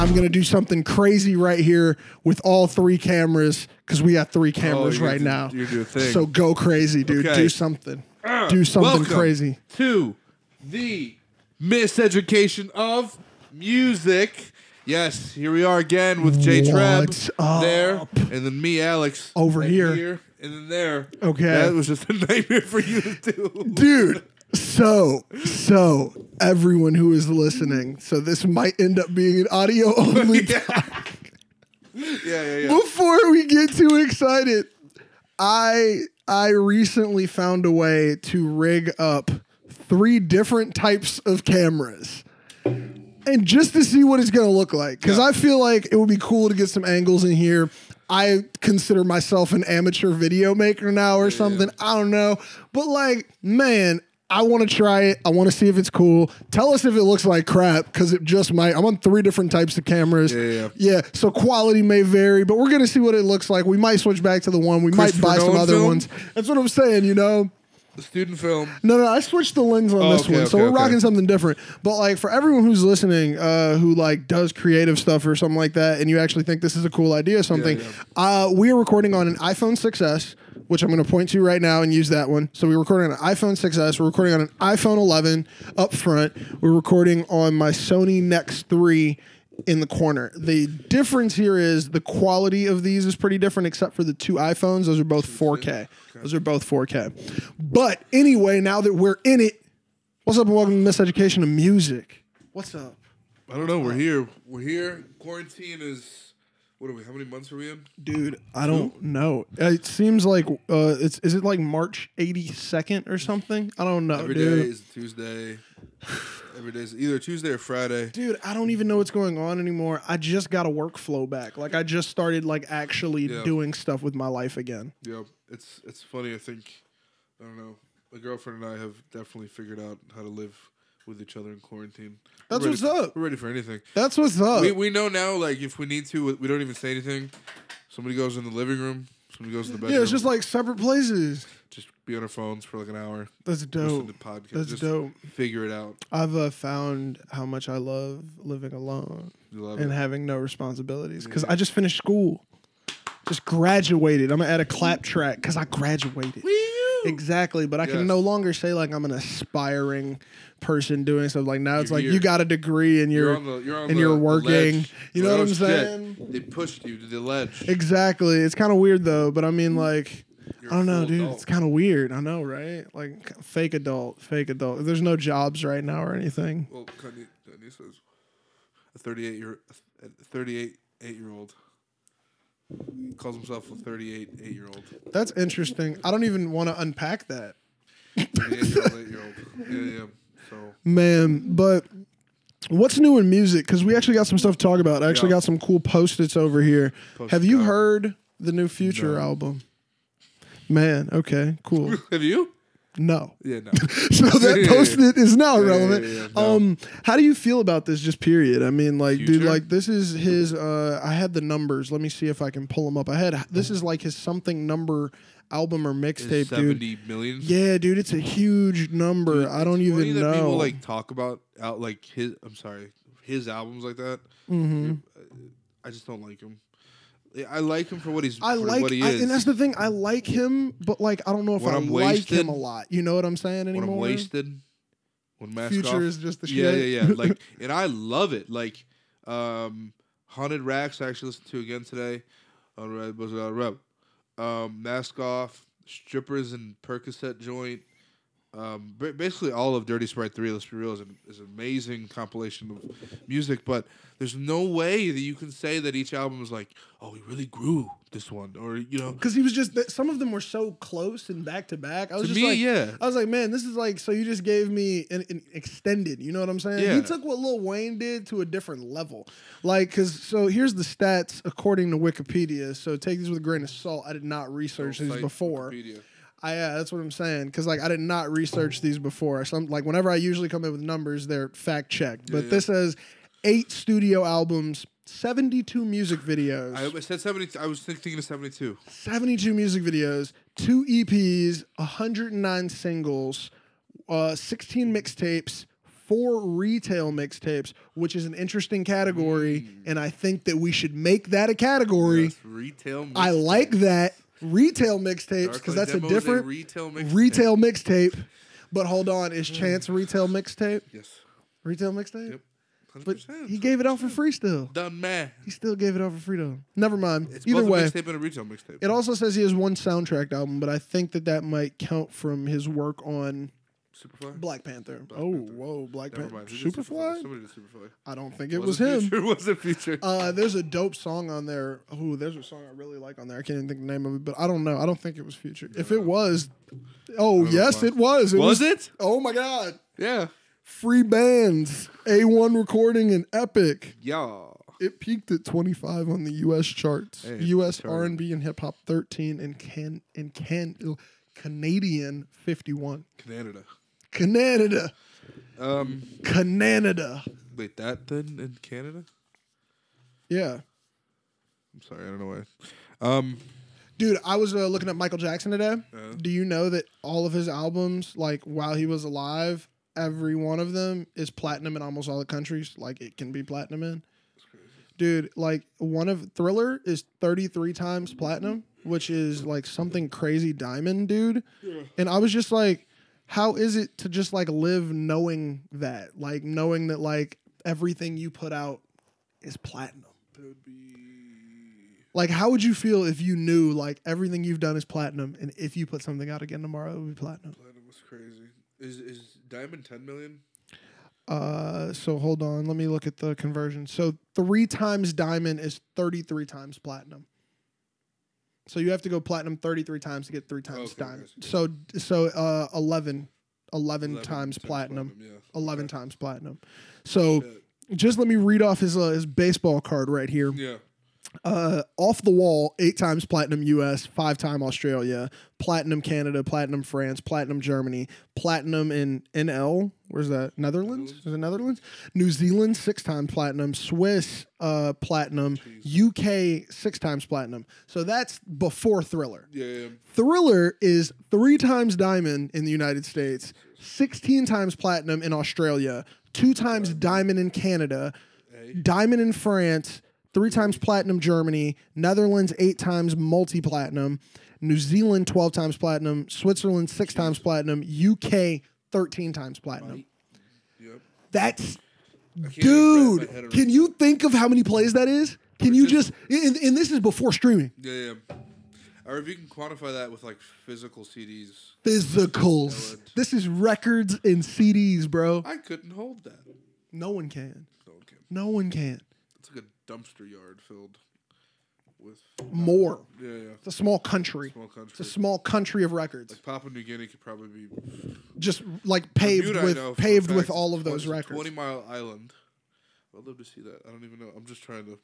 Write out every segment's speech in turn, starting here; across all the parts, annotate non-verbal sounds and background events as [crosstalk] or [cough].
I'm gonna do something crazy right here with all three cameras because we got three oh, cameras you're right now. do thing. So go crazy, dude. Okay. Do something. do uh, something crazy. to the miseducation of music. Yes, here we are again with J-Treb there, and then me, Alex, Over and here. and then there. Okay. that was just a [laughs] nightmare for you to do. dude so so everyone who is listening so this might end up being an audio [laughs] only yeah, yeah, yeah. yeah. before we get too excited i i recently found a way to rig up three different types of cameras and just to see what it's going to look like because Yeah. i feel like it would be cool to get some angles in here i consider myself an amateur video maker now or something i don't know but like man I want to try it. I want to see if it's cool. Tell us if it looks like crap because it just might. I'm on three different types of cameras. Yeah, yeah, Yeah, so quality may vary, but we're gonna see what it looks like. We might switch back to the one. We might buy some Nolan other film? ones. That's what I'm saying. You know. The student film. No, no, I switched the lens on Oh, this okay, one, so okay, we're okay. rocking something different. But like for everyone who's listening, uh, who like does creative stuff or something like that, and you actually think this is a cool idea or something, yeah. Uh, we are recording on an iPhone 6s, which I'm going to point to right now and use that one. So we're recording on an iPhone 6s. We're recording on an iPhone 11 up front. We're recording on my Sony Nex 3 in the corner. The difference here is the quality of these is pretty different, except for the two iPhones. Those are both 4K. Those are both 4K. But anyway, now that we're in it, what's up and welcome to Miseducation of Music. What's up? I don't know. We're here. We're here. Quarantine is. What are we? How many months are we in? Dude, I don't know. It seems like uh it's is it like March 82nd or something? I don't know, Every day dude. is Tuesday. Every day is either Tuesday or Friday. Dude, I don't even know what's going on anymore. I just got a workflow back. Like I just started like actually Yeah. doing stuff with my life again. Yeah, it's it's funny. I think I don't know. My girlfriend and I have definitely figured out how to live with each other in quarantine. That's what's for- up. We're ready for anything. That's what's up. We we know now. Like if we need to, we don't even say anything. Somebody goes in the living room. Somebody goes in the bedroom. yeah, it's just like separate places. just be on our phones for like an hour. That's dope. Listen to podcasts. That's just dope. Figure it out. I've uh, found how much I love living alone You love and it. having no responsibilities because I just finished school. Just graduated. I'm gonna add a clap track because I graduated. Exactly, but I can Yes. no longer say like I'm an aspiring person doing stuff. Like now it's You're like here. you got a degree and you're, You're on the. You're on and the, you're the working. ledge. You know Oh, what I'm oh, shit. saying? They pushed you to the ledge. exactly. It's kind of weird though, but I mean like You're I don't a know, full dude. adult. It's kind of weird. I know, right? Like fake adult, fake adult. There's no jobs right now or anything. Well, Kanye, Kanye says a 38 year, a 38 eight year old. He calls himself a 38 eight year old. That's interesting. I don't even want to unpack that. 38 eight year old. Yeah, yeah. So Man, but what's new in music? Because we actually got some stuff to talk about. I actually Yeah. got some cool post-its over here. Have you Post-it. heard the new Future No. album? Man, okay, cool. [laughs] have you? No. Yeah, no. [laughs] So that [laughs] post-it is now Yeah, relevant. yeah, yeah, no. Um, how do you feel about this? Just period. I mean, like, dude, like this is his. Uh, I had the numbers. Let me see if I can pull them up. I had this is like his something number album or mixtape, dude. Seventy million. Yeah, dude, it's a huge number. I don't even know. People like talk about out like his. I'm sorry, his albums like that. hmm I just don't like him. I like him for what he's. I for like, what he I, is. and that's the thing. I like him, but like I don't know if When I I'm like wasted- him a lot. You know what I'm saying when anymore? I'm wasted. When mask Future off. is just the shit. Yeah, yeah, yeah. Like, [laughs] and I love it. Like, um, Haunted Racks. I actually listened to again today. On Red was uh, Rep. Um, Mask Off, Strippers and Percocet joint. Um, basically all of Dirty Sprite Three. Let's be real, is an, is an amazing compilation of music. But there's no way that you can say that each album is like, oh, he really grew this one, or you know. because he was just some of them were so close and back to back. I was To just me, like, yeah. I was like, man, this is like so you just gave me an, an extended. You know what I'm saying? Yeah. He took what Lil Wayne did to a different level. Like, cause so here's the stats according to Wikipedia. So take these with a grain of salt. I did not research Don't these before. Wikipedia. I yeah, that's what I'm saying. Because like I did not research these before. Some like whenever I usually come in with numbers, they're fact checked. But yeah. this says eight studio albums, 72 music videos, I said seventy. I was thinking of seventy-two. 72 music videos, two EPs, 109 singles, uh, 16 mixtapes, four retail mixtapes, which is an interesting category, Mm. and I think that we should make that a category. Yes, retail. I like that retail mixtapes because that's a different retail mixtape. retail mixtape. But hold on, is Chance retail mixtape? Yes. Retail mixtape? Yep. 100%. But he gave it out for free still. Done man. He still gave it out for free though. Never mind. It's Either way, mixtape and a retail mixtape. it also says he has one soundtrack album, but I think that that might count from his work on Superfly. Black Panther. Black oh, Panther. whoa, Black Panther. mind. Who did Superfly? Somebody did Superfly. I don't think it was, him. Future, [laughs] wasn't Future. Uh, there's a dope song on there. Oh, there's a song I really like on there. I can't even think the name of it, but I don't know. I don't think it was Future. If it was, oh yes, it was. It was it? Oh my god! Yeah. Freebandz, A1 recording and Epic. Yeah. It peaked at 25 on the U.S. charts. Hey, U.S. charted. R&B and hip hop 13, and can and can Canadian 51. Canada. Canada, Um. Canada. Wait, that then in Canada? Yeah, I'm sorry, I don't know why. Um. dude. I was uh, looking at Michael Jackson today. Uh, Do you know that all of his albums, like while he was alive, every one of them is platinum in almost all the countries. Like it can be platinum in. Dude, like one of Thriller is 33 times platinum, which is like something crazy diamond, dude. And I was just like, how is it to just like live knowing that? Like knowing that like everything you put out is platinum. that would be. Like how would you feel if you knew like everything you've done is platinum and if you put something out again tomorrow it would be platinum? Platinum was crazy. Is is Diamond 10 million? Uh, so hold on, let me look at the conversion. So three times diamond is thirty-three times platinum. So you have to go platinum thirty-three times to get three times Okay, diamond. So so uh 11, 11, 11 times platinum, yeah. eleven Okay. times platinum. So Shit. just let me read off his uh, his baseball card right here. Yeah. Uh, off the wall, eight times platinum U.S., five time Australia, platinum Canada, platinum France, platinum Germany, platinum in NL. Where's that? Netherlands? Is it Netherlands? New Zealand, six times platinum. Swiss, uh, platinum. UK, six times platinum. So that's before Thriller. Yeah. yeah. Thriller is three times diamond in the United States, 16 times platinum in Australia, two times diamond in Canada, diamond in France, three times platinum Germany, Netherlands eight times multi platinum, New Zealand 12 times platinum, Switzerland six times platinum, UK 13 times platinum. Yep. That's I can't even wrap my dude. Can you think of how many plays that is? Can you just and, and this is before streaming. Yeah, yeah. Or if you can quantify that with like physical CDs, Physicals. This is records and CDs, bro. I couldn't hold that. No one can. No one can. No one can. It's a dumpster yard filled with More. Yeah, yeah. It's a small country. Small country. It's a small country of records. like Papua New Guinea could probably be Just like paved Bermuda, with know paved with all of 20 those records. Twenty Mile Island. I'd love to see that. I don't even know. I'm just trying to.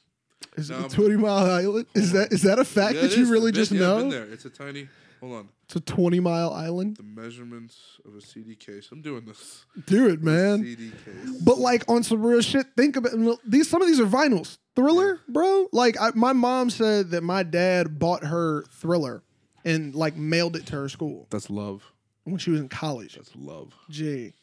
Is No, it 20 Mile Island? Is that is that a fact Yeah, that you really just yeah, know? there. It's a tiny. Hold on. It's a 20 Mile Island. The measurements of a CD case. I'm doing this. Do it, man. CD case. But like on some real shit, think about these. Some of these are vinyls. Thriller, bro. Like I, my mom said that my dad bought her Thriller, and like mailed it to her school That's love. when she was in college. That's love. Gee,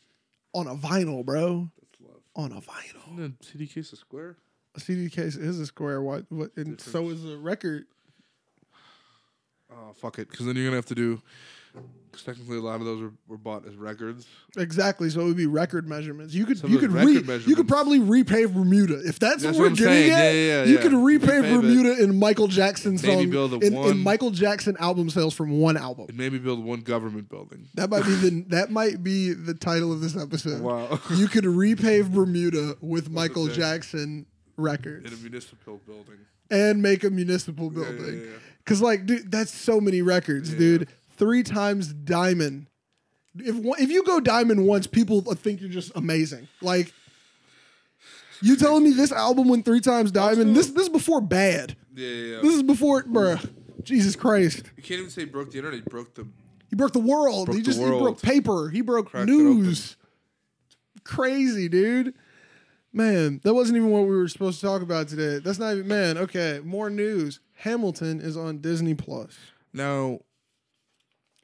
on a vinyl, bro. That's love. On a vinyl. Isn't a CD case is a square? A CD case is a square. What? what and so is a record. Oh fuck it, because then you're gonna have to do. Because technically, a lot of those were, were bought as records. Exactly. So it would be record measurements. You could Some you could re, you could probably repave Bermuda if that's, That's what we're what getting saying. at. Yeah, yeah, you yeah. could repave Repave it. Bermuda in Michael Jackson Maybe song build a in, in Michael Jackson album sales from one album. And maybe build one government building. That might be the [laughs] that might be the title of this episode. Wow. You could repave [laughs] Bermuda with Michael Jackson. Records In a municipal building. and make a municipal building. Cause like, dude, that's so many records, Yeah. dude. Three times diamond. If one, if you go diamond once, people think you're just amazing. Like, you telling me this album went three times diamond? This this is before bad. Yeah, yeah, yeah. This is before, bruh. Jesus Christ. You can't even say broke the internet. He broke the. He broke the world. Broke he just he broke paper. He broke Cracked news. Crazy, dude. Man, that wasn't even what we were supposed to talk about today. That's not even man. Okay, more news. Hamilton is on Disney Plus. Now.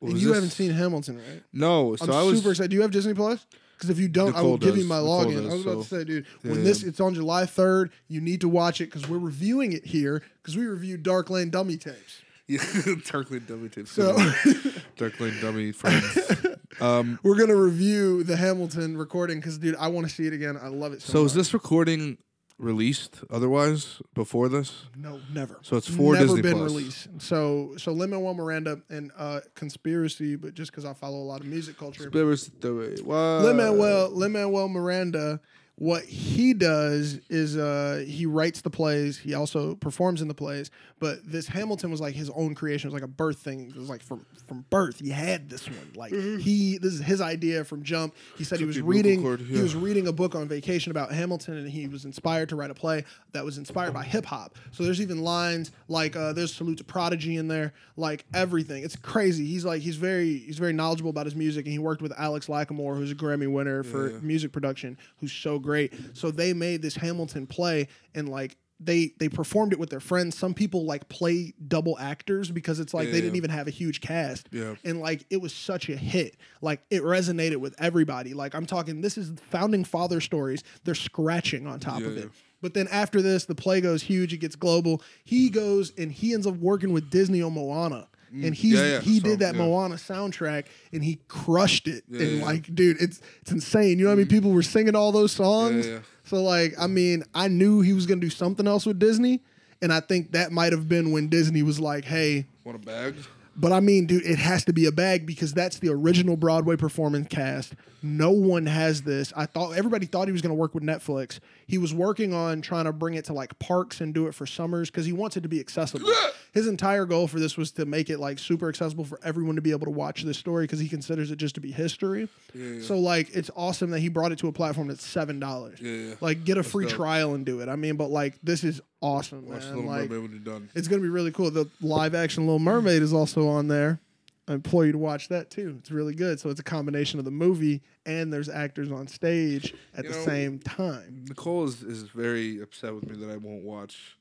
And you this- haven't seen Hamilton, right? No, so I'm I was. super excited. Do you have Disney Plus? Because if you don't, I Nicole will give you my Nicole login. does, I was about to say, dude, when Yeah. this it's on July third, you need to watch it because we're reviewing it here because we reviewed Dark Lane Dummy Tapes. [laughs] Yeah, Dark Lane Dummy tapes. So [laughs] Dark Lane Dummy friends. [laughs] Um, we're gonna review the Hamilton recording because, dude, I want to see it again. I love it so. so is this recording released otherwise before this? No, never. So it's for never Disney been Plus. released. So so Lin Manuel Miranda and uh, conspiracy, but just because I follow a lot of music culture. Spirits the way. What? Lin Manuel Lin Manuel Miranda, what he does is uh, he writes the plays. He also performs in the plays. But this Hamilton was like his own creation. It was like a birth thing. It was like from from birth. He had this one. Like he this is his idea from jump. He said he was Took the vocal reading cord, he was reading a book on vacation about Hamilton, and he was inspired to write a play that was inspired by hip hop. So there's even lines like uh, there's salute to Prodigy in there, like everything. It's crazy. He's like he's very he's very knowledgeable about his music, and he worked with Alex Lacamoire, who's a Grammy winner for yeah. music production, who's so great. So they made this Hamilton play, and like. They, they performed it with their friends. Some people like play double actors because it's like Yeah, they didn't yeah. even have a huge cast Yeah. and like it was such a hit like it resonated with everybody like i'm talking this is founding father stories they're scratching on top of it yeah. but then after this the play goes huge it gets global he goes and he ends up working with disney on moana and he's Mm. Yeah, yeah. he So, did that yeah. Moana soundtrack and he crushed it. Yeah, and yeah. like, dude, it's it's insane. You know what I mean? People were singing all those songs. So like, I mean, I knew he was gonna do something else with Disney, and I think that might have been when Disney was like, "Hey, Want a bag? But I mean, dude, it has to be a bag because that's the original Broadway performance cast. No one has this. I thought everybody thought he was going to work with Netflix. He was working on trying to bring it to like parks and do it for summers because he wants it to be accessible. His entire goal for this was to make it like super accessible for everyone to be able to watch this story because he considers it just to be history. yeah. So like, it's awesome that he brought it to a platform that's seven dollars. Yeah, yeah. Like, get a free dope. trial and do it. I mean, but like, this is awesome, Watch man. Little Like, Mermaid when you're done. it's gonna be really cool. The live action Little Mermaid is also on there. I implore you to watch that too. It's really good. So it's a combination of the movie and there's actors on stage at You the know, same time. Nicole is, is very upset with me that I won't watch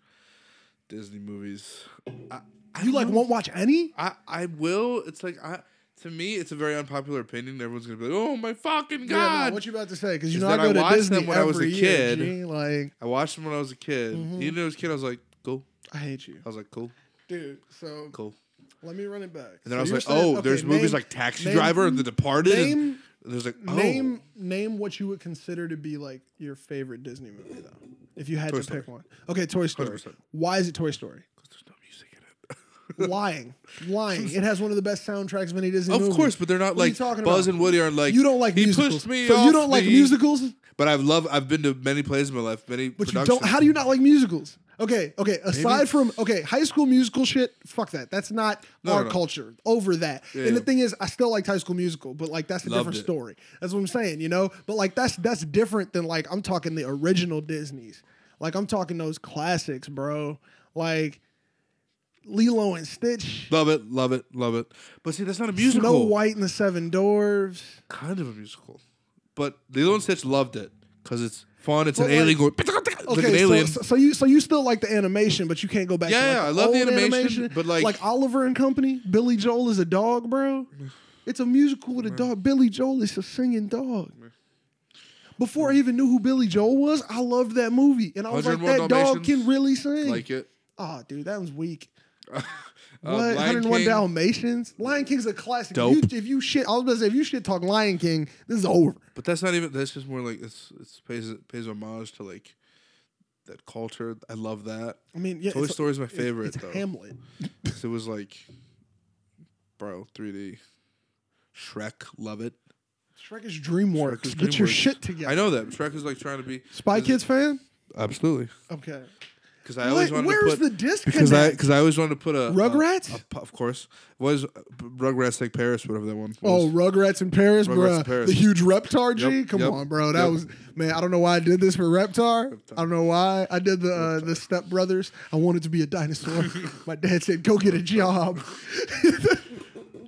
Disney movies. I, I You like won't watch any? I I will. It's like I to me, it's a very unpopular opinion. Everyone's gonna be like, "Oh my fucking Yeah, god!" no, what you about to say? Because you know I go I to watched Disney them when I was a every year, kid. G. Like I watched them when I was a kid. Mm-hmm. Even I was a kid, I was like, "Cool." I hate you, I was like, "Cool, dude. So cool." let me run it back. And then So I was like, saying- "Oh, okay, there's movies like Taxi name- Driver and The Departed." and Name there's like, oh, name name what you would consider to be like your favorite Disney movie though. If you had Toy to Story. pick one. Okay, Toy Story. 100%. Why is it Toy Story? There's no music in it. Lying, lying. It has one of the best soundtracks of any Disney Of movie. course, but they're not What are you like talking Buzz about? and Woody aren't like you don't like he musicals. pushed me so off you don't like the-" musicals, But I've loved. I've been to many plays in my life, many but you productions. don't. How do you not like musicals? Okay, okay. Aside from okay, high school musical shit, fuck that. That's not No, our no, no. culture. Over that. And the yeah. thing is, I still liked High School Musical, but like that's a Loved different it. story. That's what I'm saying, you know. But like that's that's different than like I'm talking the original Disney's. Like I'm talking those classics, bro. Like Lilo and Stitch, Love it, love it, love it. But see, that's not a musical. Snow White and the Seven Dwarves. Kind of a musical. But Lilo and Stitch loved it because it's fun. It's But, an alien like- going. It's like Okay, alien. so, so you so you still like the animation, but you can't go back. Yeah, to like I love the old animation, but, like- like Oliver and Company, Billy Joel is a dog, bro. It's a musical with a dog. Billy Joel is a singing dog. Before I even knew who Billy Joel was, I loved that movie, and I was like, 101 that dog can really sing. like it. oh, dude, that was weak. [laughs] Uh, What? Lion 101 King, Dalmatians. Lion King's a classic. Dope. If you, if you shit, I was about to say, if you shit talk Lion King, this is over. But that's not even. That's just more like it's. It's pays pays homage to like that culture. I love that. I mean, yeah, Toy Story is my favorite It's though. Hamlet. [laughs] it was like, bro, 3D. Shrek, love it. Shrek is DreamWorks. Shrek is Get your shit together. I know that Shrek is like trying to be Spy Kids fan? Absolutely, Okay. Because I always wanted Where's to put the because I because I always wanted to put a Rugrats? a- pu- of course, was Rugrats like Paris, whatever that one. Was. Oh, was. Rugrats in Paris, Rugrats bro. in Paris. The huge Reptar G. Yep, Come yep, on, bro. That yep. was man. I don't know why I did this for Reptar. I don't know why I did the uh, the Step Brothers. I wanted to be a dinosaur. [laughs] My dad said, "Go get a job." [laughs]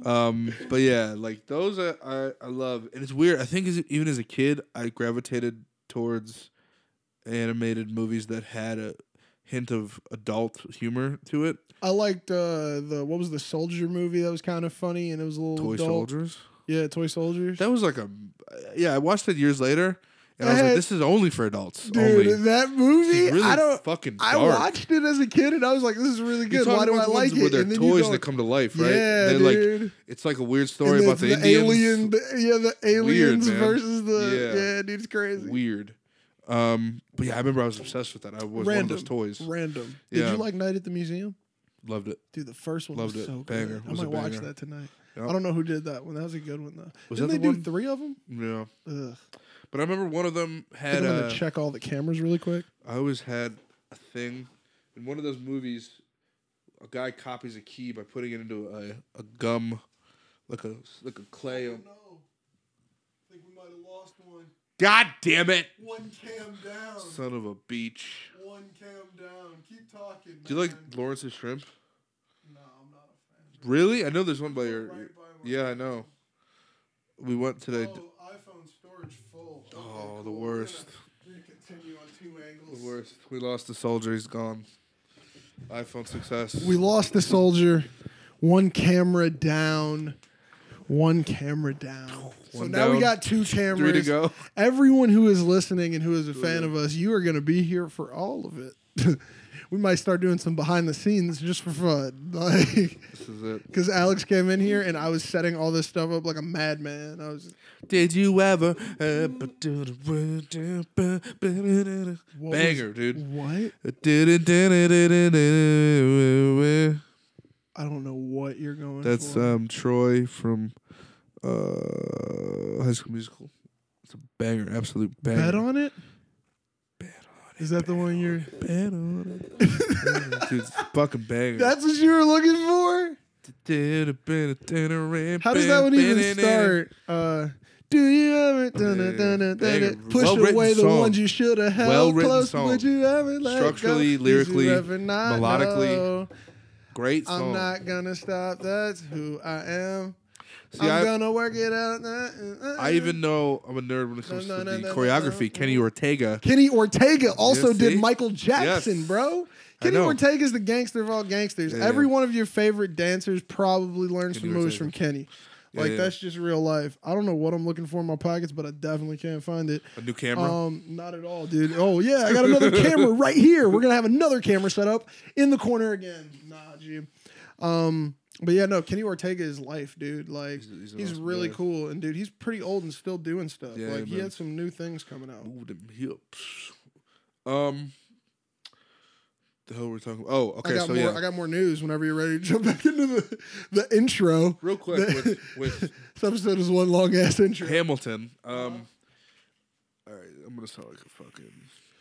Um, but yeah, like those I, I I love, and it's weird. I think as, even as a kid, I gravitated towards animated movies that had a hint of adult humor to it. I liked uh, the what was the soldier movie that was kind of funny and it was a little Toy adult. Soldiers. Yeah, Toy Soldiers. That was like a yeah. I watched it years later, and I I was like, "This is only for adults." Dude, only. that movie, really I don't. fucking I watched it as a kid and I was like, "This is really good. Why do I like it?" Where they're and then toys that come to life, right? Yeah, they're dude. like it's like a weird story about the, the Indians. alien, the, yeah, the aliens man. versus the Yeah. yeah, dude, it's crazy. Weird. Um, but yeah, I remember I was obsessed with that. I was one of those toys. Random. Did Yeah. you like Night at the Museum? Loved it. Dude, the first one Loved was it. so Banger. good. I Was a might watch banger. that tonight. Yep. I don't know who did that one. That was a good one though. Was Didn't that they the do one? three of them? Yeah, Ugh. but I remember one of them I had. think I'm Uh, gonna check all the cameras really quick. I always had a thing in one of those movies. A guy copies a key by putting it into a, a gum, like a like a clay. no, I think we might have lost one. God damn it! One cam down. Son of a beach. One cam down. Keep talking. Do you like Lawrence's shrimp? No, I'm not a fan. Really? I know there's one by your. Right by Yeah, I know. We went today. Oh, iPhone storage full. Oh, okay, Oh, the cool. worst. We're gonna continue on two angles. The worst. We lost the soldier. He's gone. iPhone success. We lost the soldier. One camera down. One camera down. so One now we down. got two cameras. Three to go. Everyone who is listening and who is a fan of us, you are going to be here for all of it. we might start doing some behind the scenes just for fun. Like, This is it. because Alex came in here and I was setting all this stuff up like a madman. I was. Did you ever? What Banger, dude. What? I don't know what you're going That's for. um Troy from uh High School Musical. It's a banger, absolute banger. Bet on it? Bet Is that the one you're. Bet on it. [laughs] Dude, it's a fucking banger. That's what you were looking for? How does that one even start? Uh, do you ever dun, dun, dun, dun, dun, push Well-written away the song. ones you should have held Well-written close? song. Would you ever let Structurally, go? Did lyrically, you ever not melodically, know? Great I'm song. not gonna stop. That's who I am. See, I'm I, gonna work it out. Uh, uh, I even know I'm a nerd when it comes No, to no, the choreography. Kenny. Ortega. Kenny Ortega also did see? Michael Jackson, Yes. bro. Kenny Ortega is the gangster of all gangsters. Yeah, Every yeah. one of your favorite dancers probably learns Kenny some moves Ortega. from Kenny. Yeah, Like that's just real life. I don't know what I'm looking for in my pockets, but I definitely can't find it. A new camera. Um, not at all, dude. Oh yeah, I got another [laughs] camera right here. We're gonna have another camera set up in the corner again. Nah, G. Um, but yeah, no, Kenny Ortega is life, dude. Like He's- he's, he's awesome really guy. cool, and dude, he's pretty old and still doing stuff. Yeah, like he had some new things coming out. Move them hips. Um, the hell were we talking? about? Oh, okay. I got so more. yeah, I got more news. Whenever you're ready to jump [laughs] back into the the intro. real quick The- with with [laughs] this episode is one long ass intro. Hamilton. Um, all right, I'm gonna sound like a fucking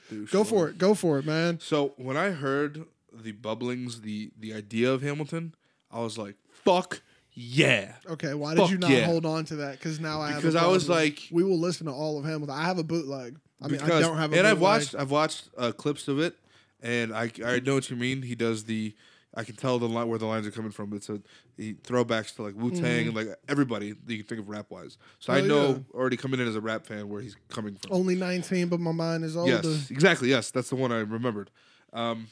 douche. Go for it. Go for it, man. So when I heard the bubblings, the the idea of Hamilton, I was like, "Fuck yeah!" Okay, why did Fuck you not yeah. hold on to that? Because now I have a Because I was problem. like- we will listen to all of Hamilton. I have a bootleg. I mean, I Because- don't have a and I've bootleg. watched I've watched uh, clips of it, and I I know what you mean. He does the. I can tell the line where the lines are coming from. It's a he throwbacks to like Wu Tang and like everybody that you can think of rap wise. So I Oh, know already coming in as a rap fan where he's coming from. Only 19, but my mind is older. Yes, exactly. Yes, that's the one I remembered. Um,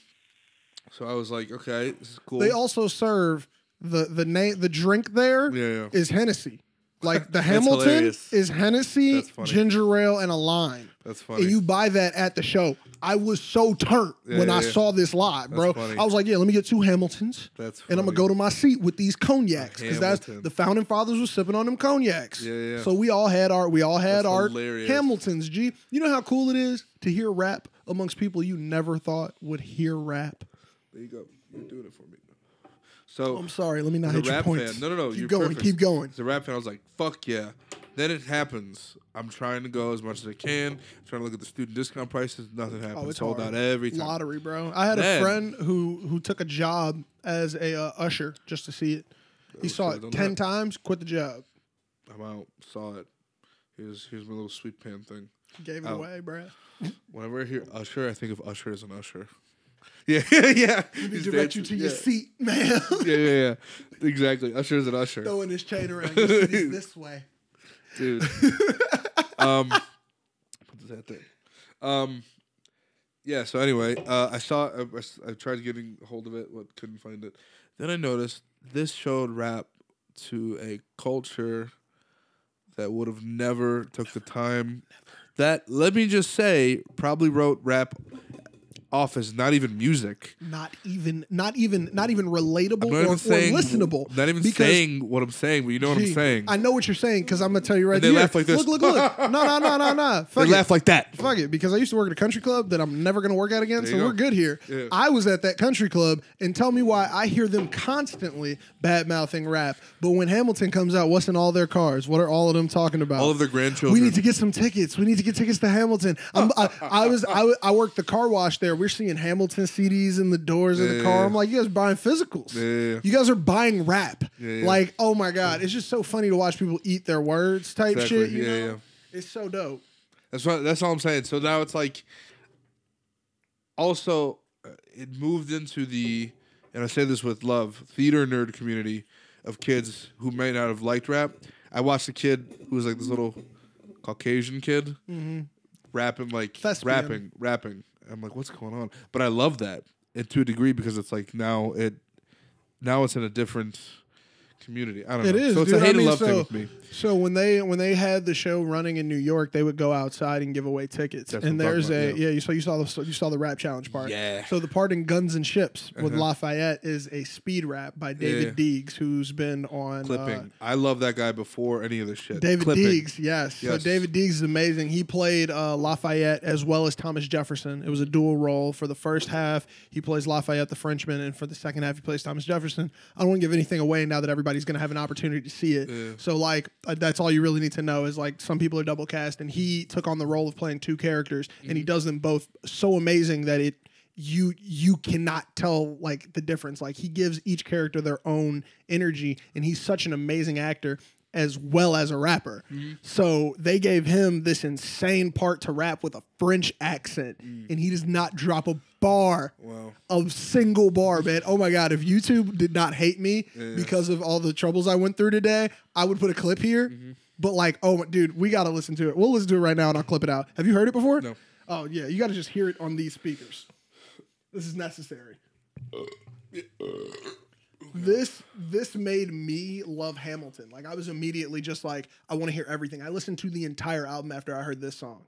so I was like, okay, this is cool. They also serve the the name the drink there is yeah, yeah, Hennessy. Like the [laughs] Hamilton hilarious. is Hennessy, That's funny. ginger ale, and a lime. that's funny. And you buy that at the show. I was so turned Yeah, when yeah, I yeah. saw this live, bro. funny. I was like, yeah, let me get two Hamiltons. that's And I'm gonna go to my seat with these cognacs because that's Hamilton. the founding fathers were sipping on them cognacs. Yeah, yeah. So we all had our we all had That's our hilarious. Hamiltons. G, you know how cool it is to hear rap amongst people you never thought would hear rap. There you go. You're doing it for me. So I'm sorry, let me not hit your rap points. fan, no, no, no, Keep you're going, perfect. keep going. As a rap fan, I was like, "Fuck yeah!" Then it happens. I'm trying to go as much as I can. trying to look at the student discount prices. Nothing happens. Oh, it's Sold hard. out every time. Lottery, bro. I had Man. a friend who who took a job as a uh, usher just to see it. He Oh, saw it ten that. times, quit the job, I'm out. Saw it. Here's here's my little sweet pan thing. gave it Out. away, bro. Whenever I hear Usher, I think of Usher as an Usher. [laughs] Yeah, [laughs] yeah. Let me He's direct you dancing. to your seat, [laughs] man. Yeah, yeah, yeah. Exactly. Usher is an Usher. Throwing his chain around this way. dude. um, what does that thing? Um, yeah. So anyway, uh, I saw. I, I tried getting hold of it, but couldn't find it. Then I noticed this showed rap to a culture that would have never took the time. That let me just say, probably wrote rap off as not even music. Not even, not even, not even relatable not or, even or listenable. Not even saying what I'm saying, but you know what I'm saying. I know what you're saying because I'm gonna tell you right And they here. laugh like this. Look, look, look. [laughs] no, no, no, no, no. they it. laugh like that. Fuck it, because I used to work at a country club that I'm never going to work at again, There so we're go. good here. Yeah. I was at that country club, and tell me why I hear them constantly bad mouthing rap. But when Hamilton comes out, what's in all their cars? What are all of them talking about? All of their grandchildren. We need to get some tickets. We need to get tickets to Hamilton. I'm, I, I was I, I worked the car wash there. We're seeing Hamilton CDs in the doors of the car. I'm like, you guys are buying physicals. Yeah. You guys are buying rap. Yeah. Like, oh my god, it's just so funny to watch people eat their words type Exactly. shit. You Yeah, know? yeah. It's so dope. That's what. That's all I'm saying. So now it's like. Also, uh, it moved into the, and I say this with love, theater nerd community of kids who may not have liked rap. I watched a kid who was like this little Caucasian kid rapping like Mm-hmm. Thespian. rapping, rapping. I'm like, what's going on? But I love that, and to a degree because it's like now it, now it's in a different community. I don't It know. is, so it's dude. a I hate and mean, love thing so- with me. So when they when they had the show running in New York, they would go outside and give away tickets. That's and there's a about, yeah. yeah. you saw you saw the you saw the rap challenge part. Yeah. So the part in Guns and Ships with Uh-huh. Lafayette is a speed rap by Daveed Diggs, who's been on Clipping. uh, I love that guy before any of this shit. Daveed Clipping. Diggs, yes. So Daveed Diggs is amazing. He played uh, Lafayette as well as Thomas Jefferson. It was a dual role. For the first half, he plays Lafayette the Frenchman, and for the second half, he plays Thomas Jefferson. I don't want to give anything away now that everybody's going to have an opportunity to see it. Yeah. So, like, uh, that's all you really need to know is like some people are double cast, and he took on the role of playing two characters, and Mm-hmm. he does them both so amazing that it you you cannot tell like the difference like he gives each character their own energy and he's such an amazing actor as well as a rapper. Mm-hmm. So they gave him this insane part to rap with a french accent mm. and he does not drop a bar Wow. a single bar man. Oh my god if youtube did not hate me because of all the troubles i went through today i would put a clip here. Mm-hmm. But like oh dude we gotta listen to it. We'll listen to it right now and i'll clip it out. Have you heard it before? No. Oh yeah, you got to just hear it on these speakers. This is necessary. Uh, uh. This this made me love Hamilton. Like I was immediately just like I want to hear everything. I listened to the entire album after I heard this song.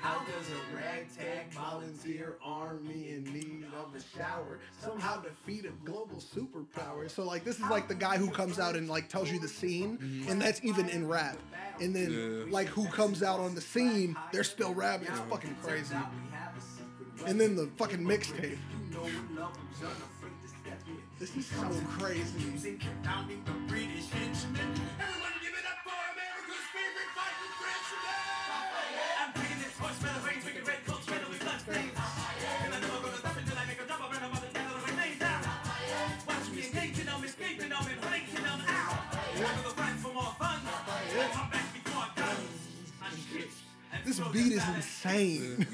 How does a ragtag volunteer army in need of a shower somehow defeat a global superpower? So like this is like the guy who comes out and like tells you the scene, and that's even in rap. And then Yeah. like who comes out on the scene, they're still rapping. It's fucking crazy. And then the fucking mixtape. This is so crazy. This beat is insane.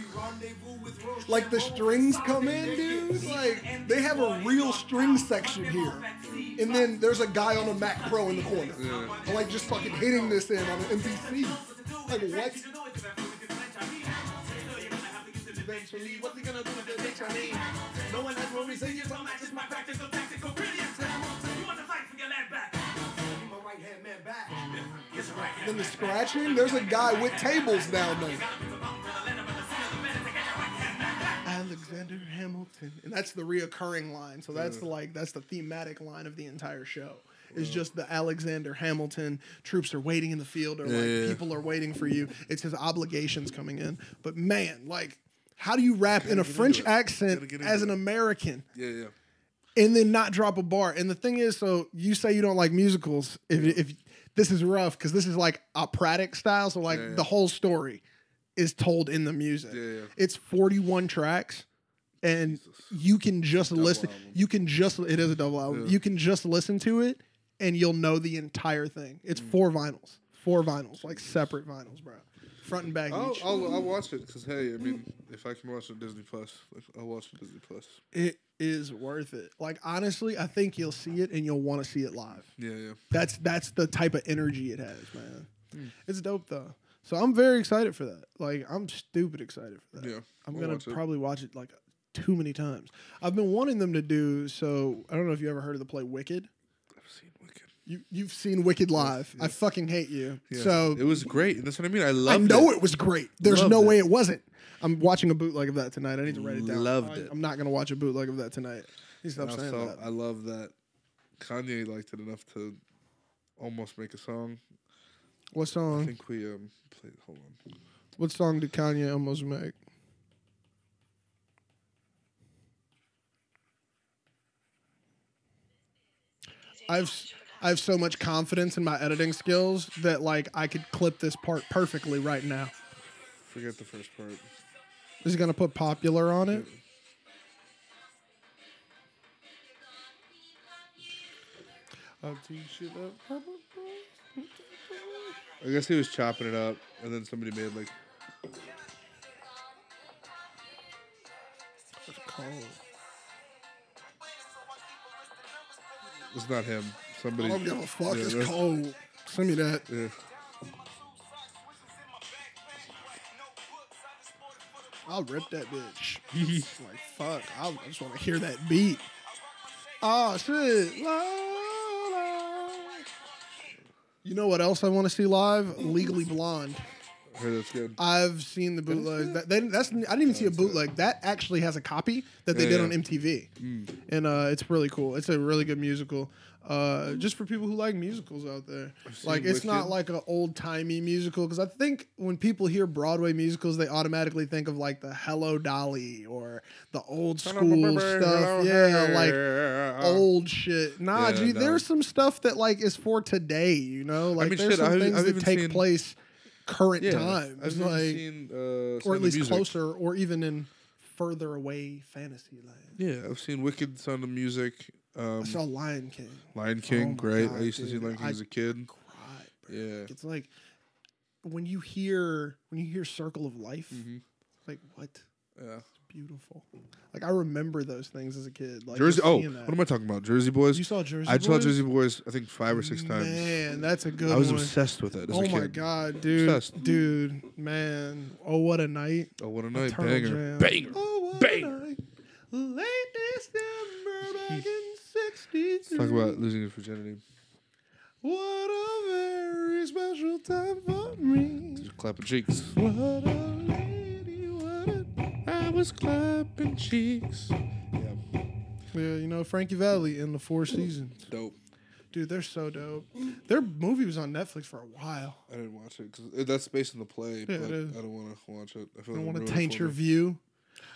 like the strings come in, dude. Like they have a real string section here. And then there's a guy on a Mac Pro in the corner. And, like just fucking hitting this in on an MPC. Like what? Eventually, what's he gonna do with the bitch I need? No one has what we say, you don't match my practical tactical brilliance. You want to fight for your land back. Then the scratching, there's a guy with tables down there. Alexander Hamilton, and that's the reoccurring line. So that's the like that's the thematic line of the entire show. Is just the Alexander Hamilton troops are waiting in the field, or like Yeah. people are waiting for you. It's his obligations coming in. But man, like, how do you rap in a French it. accent as an American? Yeah, yeah. and then not drop a bar. And the thing is, so you say you don't like musicals. If, if this is rough, because this is like operatic style, so like Yeah, yeah. the whole story is told in the music. Yeah. It's forty one tracks, and you can just listen. album. You can just it is a double album. You can just listen to it, and you'll know the entire thing. Mm. It's four vinyls, four vinyls, like separate vinyls, bro, front and back. I'll, each. I'll, I'll watch it because hey, I mean, if I can watch it Disney Plus, I'll watch it Disney Plus. It is worth it. Like honestly, I think you'll see it and you'll want to see it live. Yeah, yeah. That's that's the type of energy it has, man. Hmm. It's dope though. So I'm very excited for that. Like I'm stupid excited for that. Yeah, I'm I'll gonna watch probably watch it like too many times. I've been wanting them to do so. I don't know if you ever heard of the play Wicked. I've seen Wicked. You you've seen Wicked live. I fucking hate you. Yeah. So it was great. That's what I mean. I love it. I know it. it was great. There's Loved no it. way it wasn't. I'm watching a bootleg of that tonight. I need to write it down. Loved I, it. I'm not gonna watch a bootleg of that tonight. He stop saying Also, that. I love that Kanye liked it enough to almost make a song. What song? I think we um played. Hold on. What song did Kanye almost make? I've s- I have so much confidence in my editing skills that like I could clip this part perfectly right now. Forget the first part. Is he gonna put popular on it? I'll teach you the I guess he was chopping it up, and then somebody made like it's not him. I don't give a fuck. Yeah, it's cold. Send me that. Yeah. I'll rip that bitch. [laughs] like fuck. I'll, I just want to hear that beat. Oh shit. La, la. You know what else I want to see live? Legally Blonde. I that's good. I've seen the bootleg. That, they, that's I didn't even see a bootleg. That actually has a copy that they did on MTV, and uh, it's really cool. It's a really good musical. Uh, just for people who like musicals out there, like it's not like an old timey musical because I think when people hear Broadway musicals, they automatically think of like the Hello Dolly or the old school stuff. Yeah, like old shit. Nah, Yeah, gee, no. there's some stuff that like is for today. You know, like mean, there's shit, some I've- things I've that take seen- place current yeah, times, I've like seen, uh, or at least closer, or even in further away fantasy land. Yeah, I've seen Wicked, Sound of Music, um, I saw Lion King. Lion King. Oh great. I God, used to see. Lion King I as a kid. Cried. Yeah. It's like when you hear when you hear Circle of Life, Mhm. like what? Yeah. Beautiful. Like I remember those things as a kid. Like Jersey. Oh, that. what am I talking about? Jersey Boys. You saw Jersey. Boys? I saw Jersey Boys. I think five or six times. Man, that's a good I was one. obsessed with it. As Oh my kid. god, dude, Obsessed. dude, man! Oh, what a night! Oh, what a night! Turtle Banger, Jam. banger. Oh, what Banger. a night! Late December back in '62. Talk about losing his virginity. what a very special time for me. Just clapping cheeks. What a lady, what a I was clapping cheeks. Yeah, yeah, you know Frankie Valli in the Four Seasons, dope. dude. They're so dope. Their movie was on Netflix for a while. I didn't watch it because uh, that's based on the play, Yeah, but it is. I don't want to watch it. I feel I don't like want to taint your me. view.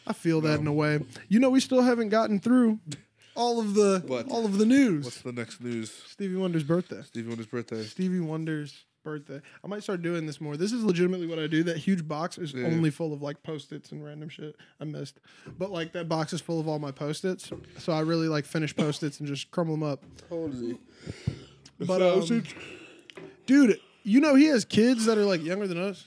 I feel that in a way. You know, we still haven't gotten through all of the What? all of the news. What's the next news? Stevie Wonder's birthday. Stevie Wonder's birthday. Stevie Wonder's birthday. I might start doing this more. This is legitimately what I do. That huge box is Yeah. only full of like post-its and random shit I missed. But like that box is full of all my post-its. So I really like finish post-its and just crumble them up. How old is he? But um, dude, you know he has kids that are like younger than us.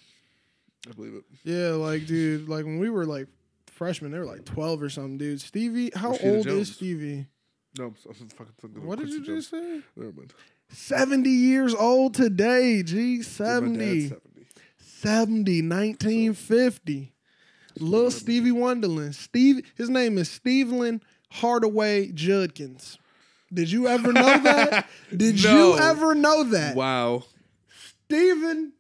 I believe it. Yeah, like dude, like when we were like freshmen, they were like 12 or something, dude. Stevie, how Rashida old Jones. is Stevie? No, I'm, I'm fucking thinking. What did you just say? Never mind. 70 years old today, G. My dad's 70. 70. 70, 1950. Little Stevie Wonderland. Steve, his name is Steveland Hardaway Judkins. Did you ever know that? [laughs] Did No. you ever know that? Wow. Stephen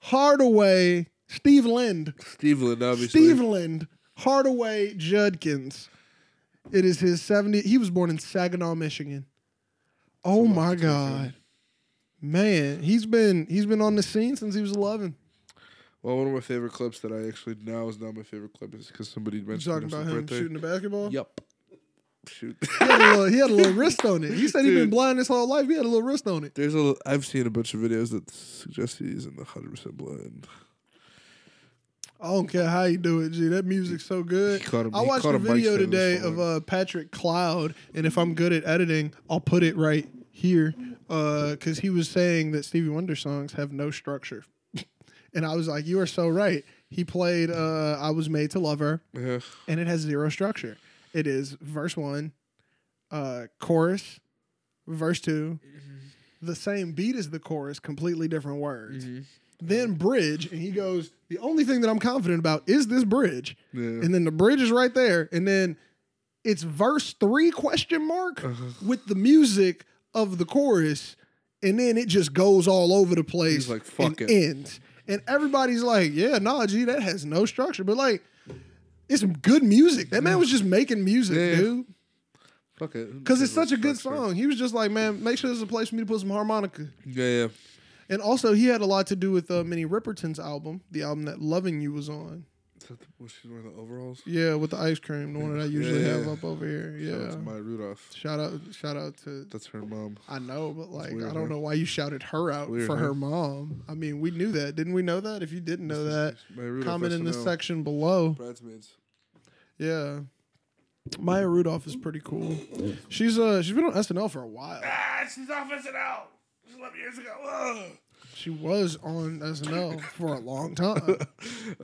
Hardaway, Steve Lind, Steve Lynn, obviously. Steveland Hardaway Judkins. It is his 70. He was born in Saginaw, Michigan. Oh my to take in. God. Man, he's been he's been on the scene since he was 11. Well, one of my favorite clips that I actually now is now my favorite clip is because somebody You mentioned talking about him birthday. shooting the basketball? Yep. Shoot. He had, a little, he had a little wrist on it. He said he'd been Dude. blind his whole life. He had a little wrist on it. There's a. I've seen a bunch of videos that suggest he's in the hundred percent blind. I don't care how you do it, G. That music's so good. I watched a a video today of uh, Patrick Cloud, and if I'm good at editing, I'll put it right here because he was saying that Stevie Wonder songs have no structure, [laughs] and I was like, "You are so right." He played uh, "I Was Made to Love Her," Yeah. and it has zero structure. It is verse one, uh, chorus, verse 2 the same beat as the chorus, completely different words. Then bridge, and he goes, "The only thing that I'm confident about is this bridge." Yeah. And then the bridge is right there, and then it's verse three question mark [laughs] Uh-huh. with the music of the chorus, and then it just goes all over the place. He's like, "Fuck and it." ends. And everybody's like, yeah, nah, G, that has no structure. But like, it's some good music. That man was just making music, Yeah. dude. Fuck it. Because it's such a good Structure. song. He was just like, man, make sure there's a place for me to put some harmonica. Yeah, yeah. And also, he had a lot to do with uh, Minnie Riperton's album, the album that "Loving You" was on. Is that the, was she wearing the overalls? Yeah, with the ice cream, the one that I usually Yeah, have up over here. Shout out Yeah. to Maya Rudolph. Shout out, shout out to. That's her mom. I know, but like, weird, I don't huh? know why you shouted her out Weird, for her huh? mom. I mean, we knew that, didn't we know that? If you didn't know that, Rudolph, comment in the section below. Bridesmaids. Yeah, Maya Rudolph is pretty cool. She's uh, she's been on SNL for a while. Ah, she's off SNL. It's 11 years ago. Ugh. She was on SNL [laughs] for a long time.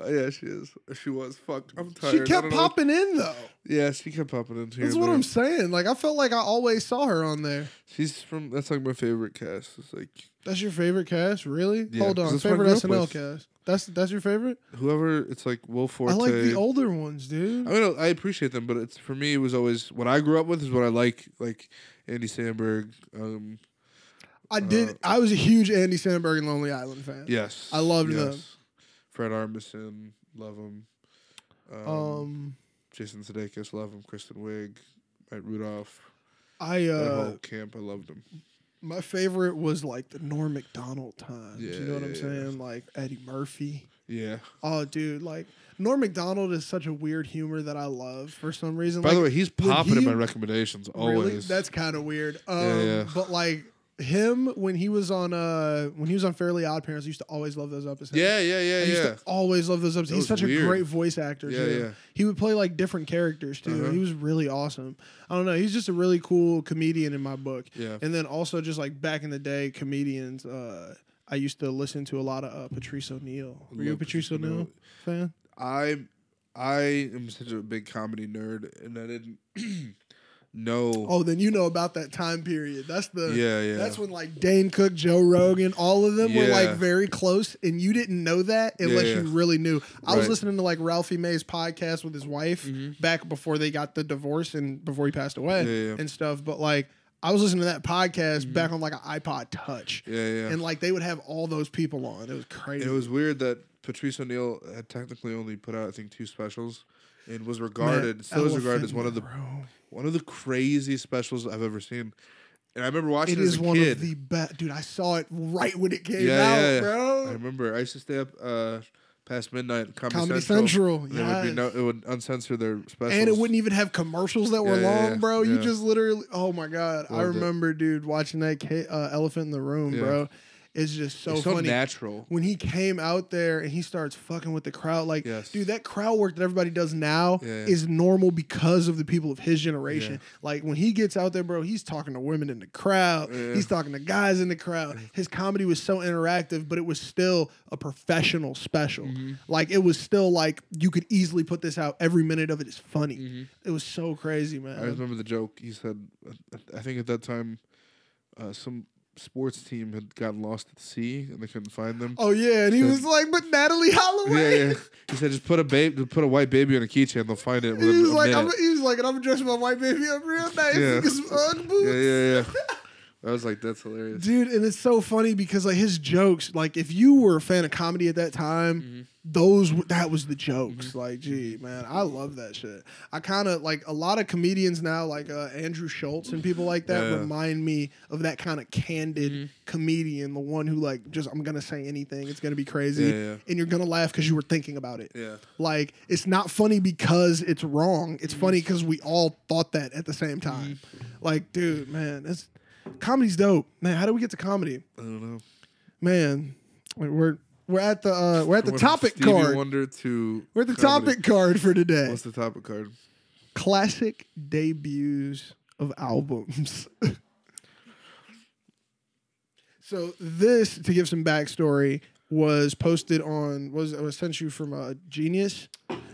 Oh, [laughs] yeah, she is. She was. Fuck. I'm tired. She I kept don't know- popping in though. Yeah, she kept popping in here. That's and what there. I'm saying. Like I felt like I always saw her on there. She's from. That's like my favorite cast. It's like That's your favorite cast, really? Yeah, Hold 'cause on, that's what I favorite grew up SNL with. cast. That's that's your favorite. whoever. It's like Will Forte. I like the older ones, dude. I mean, I appreciate them, but it's for me. It was always what I grew up with is what I like. Like Andy Samberg. Um, I did. I was a huge Andy Samberg and Lonely Island fan. yes, I loved yes. them. Fred Armisen, love him. Um, Um, Jason Sudeikis, love him. Kristen Wiig, Matt Rudolph. I that uh, whole camp, I loved him. my favorite was like the Norm Macdonald times. Yeah, you know what I'm yeah, yeah. saying? Like Eddie Murphy. Yeah. Oh, dude, like Norm Macdonald is such a weird humor that I love for some reason. By like, the way, he's popping in my recommendations always. Really? That's kind of weird. Um, Yeah, yeah. But like him when he was on uh when he was on Fairly Odd Parents, I used to always love those episodes. yeah, yeah, yeah, I used yeah. to always love those episodes. That He's such weird. a great voice actor. Yeah, too. yeah. He would play like different characters too. Uh-huh. He was really awesome. I don't know. He's just a really cool comedian in my book. Yeah. And then also just like back in the day, comedians. Uh, I used to listen to a lot of uh, Patrice O'Neal. Were you a Patrice Patrice O'Neal fan? I I am such a big comedy nerd, and I didn't [clears throat] know. Oh, then you know about that time period. That's the yeah, yeah. That's when like Dane Cook, Joe Rogan, all of them were like very close, and you didn't know that unless Yeah, you really knew. I was listening to like Ralphie May's podcast with his wife Mhm. back before they got the divorce and before he passed away Yeah, yeah. and stuff. But like I was listening to that podcast Mhm. back on like an iPod Touch, yeah, yeah. and like they would have all those people on. It was crazy. It was weird that Patrice O'Neal had technically only put out I think two specials, and was regarded Man, still is regarded as one of the Bro. one of the craziest specials I've ever seen. And I remember watching It it as is a one kid. of the best, dude. I saw it right when it came Yeah, out, yeah, yeah. bro. I remember I used to stay up uh, past midnight. Comedy, Comedy Central. Central, There would no, it would uncensor their specials. And it wouldn't even have commercials that were long, bro. You just literally, oh my god, I Loved it. remember, dude, watching that uh, Elephant in the Room, bro. It's just so It's so funny natural. when he came out there and he starts fucking with the crowd. Like, Yes. dude, that crowd work that everybody does now Yeah, is normal because of the people of his generation. Yeah. Like when he gets out there, bro, he's talking to women in the crowd. Yeah. He's talking to guys in the crowd. His comedy was so interactive, but it was still a professional special. Mm-hmm. Like it was still like you could easily put this out. Every minute of it is funny. Mhm. It was so crazy, man. I remember the joke. He said, I think at that time, uh, some sports team had gotten lost at sea and they couldn't find them. oh yeah, and he Said- was like, "But Natalee yeah, Holloway." yeah. He said, just put a babe, put a white baby on a keychain. They'll find it He was like, I'm, he was like, and I'm dressing my white baby up real nice Yeah. Ugg boots. yeah, yeah, [laughs] yeah. I was like, that's hilarious. Dude, and it's so funny because like his jokes, like if you were a fan of comedy at that time, Mm-hmm. those that was the jokes. Like, gee, man, I love that shit. I kind of like a lot of comedians now, like uh, Andrew Schulz and people like that, Yeah. Mm-hmm. remind me of that kind of candid comedian, the one who like just I'm gonna say anything, it's gonna be crazy, Yeah, yeah. and you're gonna laugh because you were thinking about it. Yeah. Like it's not funny because it's wrong. Mm-hmm. It's funny because we all thought that at the same time. Like, dude, man, that's comedy's dope. Man, how do we get to comedy? I don't know. Man, we're we're at the uh, we're at the topic Stevie card. Wonder to We're at the comedy. topic card for today. What's the topic card? Classic debuts of albums. [laughs] so this, to give some backstory, was posted on was was sent you from uh, Genius.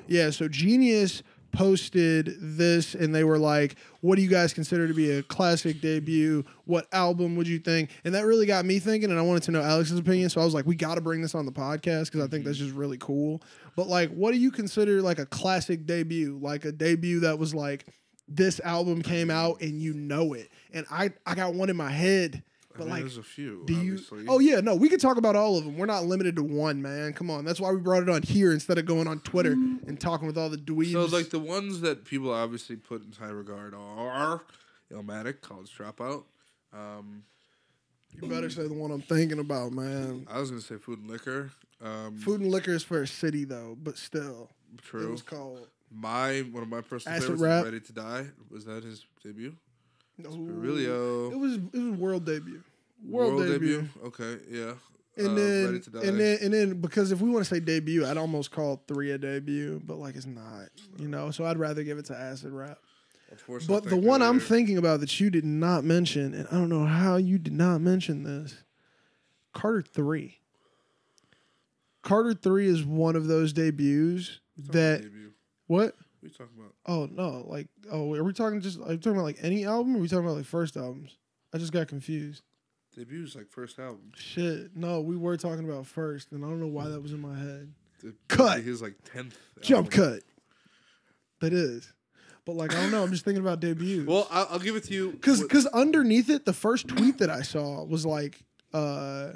Yeah, so Genius posted this and they were like, "What do you guys consider to be a classic debut? What album would you think?" And that really got me thinking, and I wanted to know Alex's opinion. So I was like, "We got to bring this on the podcast because I think that's mm-hmm. just really cool." But like, what do you consider like a classic debut? Like a debut that was like this album came out and you know it. And I I got one in my head. I But mean, like, there's a few. do you? Oh yeah, no, we could talk about all of them. We're not limited to one, man. Come on, that's why we brought it on here instead of going on Twitter and talking with all the dweebs. So like the ones that people obviously put in high regard are Illmatic, College Dropout. Um, you better say the one I'm thinking about, man. I was gonna say Food and Liquor. Um, Food and liquor is for a city though, but still, true. it was called. My one of my personal Acid favorites, Rap. Ready to Die. Was that his debut? Realio. It was it was world debut. World, debut. Okay, yeah. And Uh, then Ready to Die. and then and then because if we want to say debut, I'd almost call three a debut, but like it's not, you know. So I'd rather give it to Acid Rap. Unfortunately, But the one I'm thinking about that you did not mention, and I don't know how you did not mention this, Carter three. Carter three is one of those debuts that debut. what? You talking about? Oh no, like oh, are we talking just? Are we talking about like any album? Or are we talking about like first albums? I just got confused. Debut's like first album. Shit, no, we were talking about first, and I don't know why that was in my head. The- Cut. His like tenth Jump cut. That is, but like I don't know. I'm just thinking about debuts. Well, I'll, I'll give it to you. because because underneath it, the first tweet that I saw was like, uh,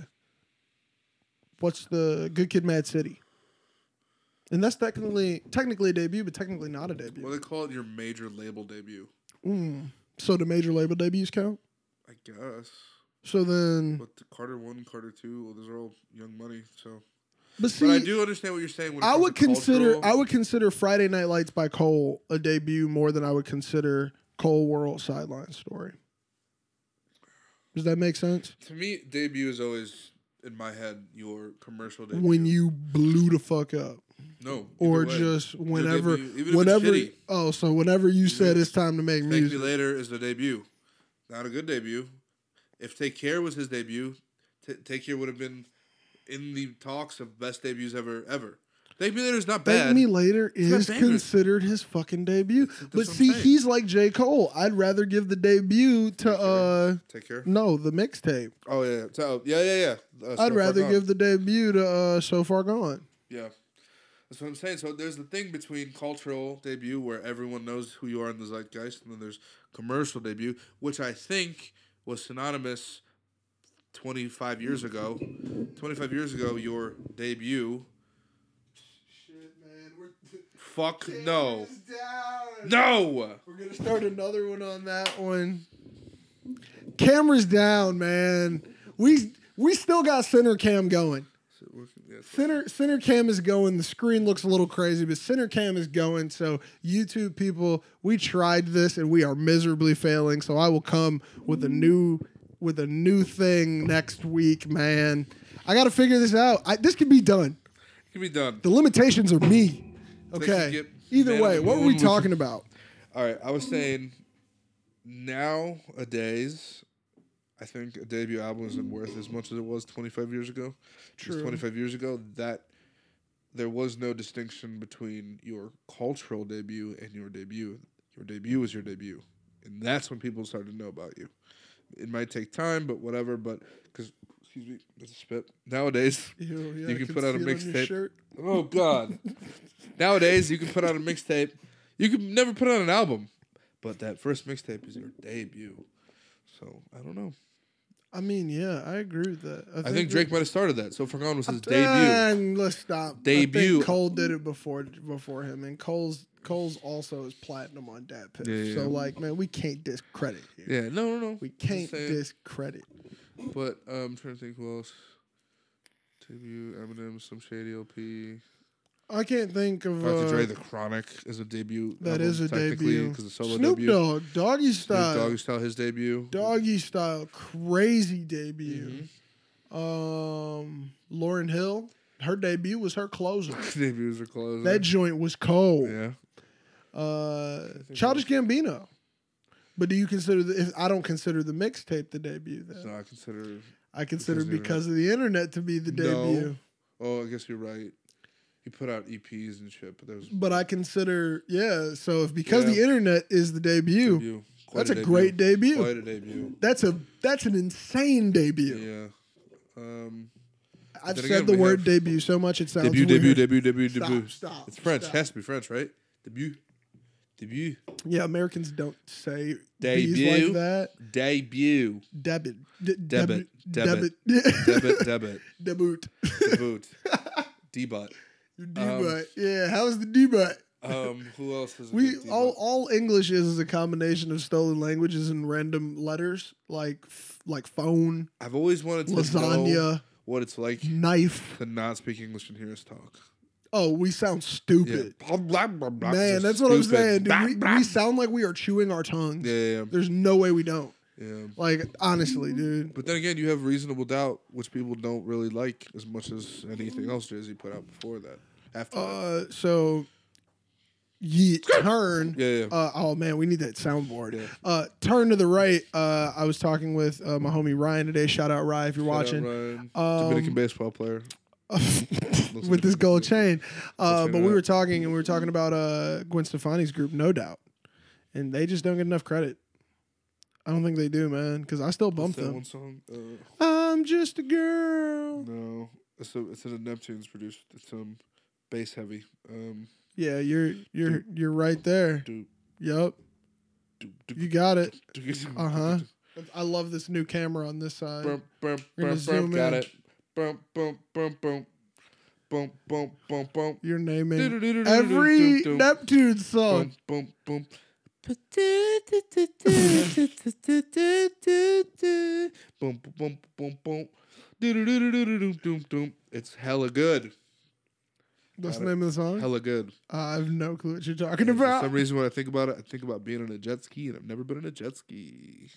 "What's the Good Kid, Mad City?" And that's technically technically a debut, but technically not a debut. well, they call it your major label debut. Mm. So the major label debuts count. I guess. So then, But the Carter one, Carter two, well, those are all Young Money. So, but see, but I do understand what you're saying. When I would consider cultural- I would consider Friday Night Lights by Cole a debut more than I would consider Cole World Sideline Story. Does that make sense? To me, debut is always in my head your commercial debut. When you blew the fuck up, no, or way. just whenever, debut, even if whenever. Oh, so whenever you said it's time to make Thank Me Later is the debut. Not a good debut. If Take Care was his debut, T- Take Care would have been in the talks of best debuts ever, ever. Thank Me Later is not bad. Thank. Me Later is considered his fucking debut. That's But see, he's like J Cole. I'd rather give the debut to Take Care. uh Take Care. no the mixtape. Oh yeah, so, yeah, yeah, yeah. Uh, So I'd rather Gone. give the debut to uh So Far Gone. Yeah. That's what I'm saying. So there's the thing between cultural debut where everyone knows who you are in the zeitgeist, and then there's commercial debut, which I think was synonymous 25 years ago. 25 years ago, your debut. Shit, man, we're [laughs] Fuck no. No! We're gonna start another one on that one. Cameras down, man. We we still got center cam going. So we're- yeah, Center center cam is going. The screen looks a little crazy, but center cam is going. So YouTube people, we tried this and we are miserably failing. So I will come with a new with a new thing next week, man. I got to figure this out. I, this can be done. It can be done. The limitations are me. Okay. Either way, what were we talking about? All right, I was saying nowadays, I think a debut album isn't mm. worth as much as it was 25 years ago. True. 25 years ago, that there was no distinction between your cultural debut and your debut. Your debut was your debut, and that's when people started to know about you. It might take time, but whatever. But because excuse me, that's a spit. Nowadays, [laughs] Ew, yeah, You I can put out a see it on your mixtape. Oh God! [laughs] Nowadays, you can put out a mixtape. You can never put out an album, but that first mixtape is your debut. So I don't know. I mean, yeah, I agree with that. I think Drake might have started that. So Far Gone was his debut. And let's stop. I Debut. think Cole did it before before him, and Cole's Cole's also is platinum on that Piff. Yeah, yeah, So yeah. like, man, we can't discredit here. Yeah, no, no, no. We can't discredit. But um, I'm trying to think who else. Debut Eminem, some shady LP. I can't think of Dr. uh, Dre, The Chronic is a debut. that album, is a debut. because it's solo Snoop debut. Dogg, Doggy Snoop Style, Doggy Style, his debut. Doggy Style, crazy debut. Mhm. Um, Lauryn Hill, her debut was her closer. [laughs] Debuts are closing. that joint was cold. yeah. Uh, Childish Gambino. But do you consider the? If I don't consider the mixtape the debut, then So I consider. I consider because of the because of the internet to be the No. debut. Oh, I guess you're right. He put out EPs and shit, but there was But I consider yeah. So if because Yeah. the internet is the debut, debut. That's a, great debut. Quite a debut. That's a that's an insane debut. Yeah. Um, I've said again, the word debut so much it sounds debut, debut, weird. debut, debut, Stop, debut. stop, It's French. stop. Has to be French, right? Debut. Debut. Yeah, Americans don't say Debut. Like that. Debut. Debit. D- Debit. Debit. Debit. Debit. Debut. Debut. Debut. Your D-butt. yeah, how's the D-butt? Um, who else has a [laughs] We all all English is, is a combination of stolen languages and random letters like f- like phone, I've always wanted to know lasagna, what it's like knife. to not speak English and hear us talk. Oh, we sound Yeah. stupid. Blah, Man, that's what I'm saying, dude. We, we sound like we are chewing our tongues. Yeah, yeah, There's no way we don't. Yeah. Like honestly, dude. But then again, you have reasonable doubt, which people don't really like as much as anything else Jay Z put out before that. After that. Uh, so ye turn. yeah, yeah. Uh, oh man, we need that soundboard. Yeah. Uh, turn to the right. Uh, I was talking with uh, my homie Ryan today. Shout out Ryan if you're Shout out watching. Ryan, Um, Dominican baseball player. [laughs] with this gold chain. Uh, but we were talking and we were talking about uh, Gwen Stefani's group, No Doubt, and they just don't get enough credit. I don't think they do, man, because I still bump them. one song? Uh, I'm just a girl. no, it's a it's a Neptune's produced. It's um bass heavy. Um, Yeah, you're you're you're right there. do Yep, you got it. [laughs] Uh huh. I love this new camera on this side. Bum, bum, We're gonna bum, zoom bum, got in. it. Bum, bum, bum, bum. Bum, bum, bum, bum. You're naming every Neptune song. Boom, boom, boom, boom, boom. It's hella good. What's the name of the song? Hella good. I have no clue what you're talking For about. some reason, when I think about it, I think about being on a jet ski, and I've never been on a jet ski.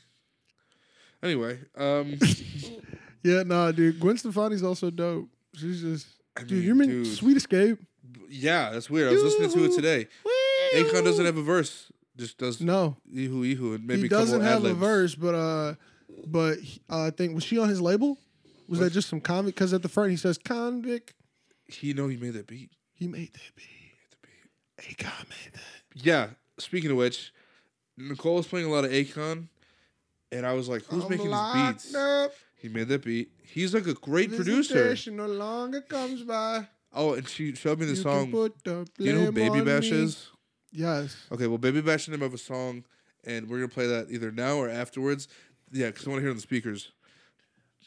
Anyway, um, [laughs] Yeah, nah, dude. Gwen Stefani's also dope. She's just, I dude. mean, You mean dude. Sweet Escape? yeah, that's weird. I was listening to it today. Akon doesn't have a verse, just does No, ihu ihu and maybe he a doesn't have a ad-libs. verse, but uh, but uh, I think was she on his label? Was that just some convict? Because at the front he says convict. He know he made that beat. He made that beat. Akon made that. Yeah. Speaking of which, Nicole was playing a lot of Akon, and I was like, "Who's I'm making these beats?" Up. He made that beat. He's like a great producer. No longer comes by. Oh, and she showed me the You song. the you know who Baby Bash me. is? Yes. Okay, well, Baby Bash is the name of a song, and we're gonna play that either now or afterwards. Yeah, because I want to hear it on the speakers.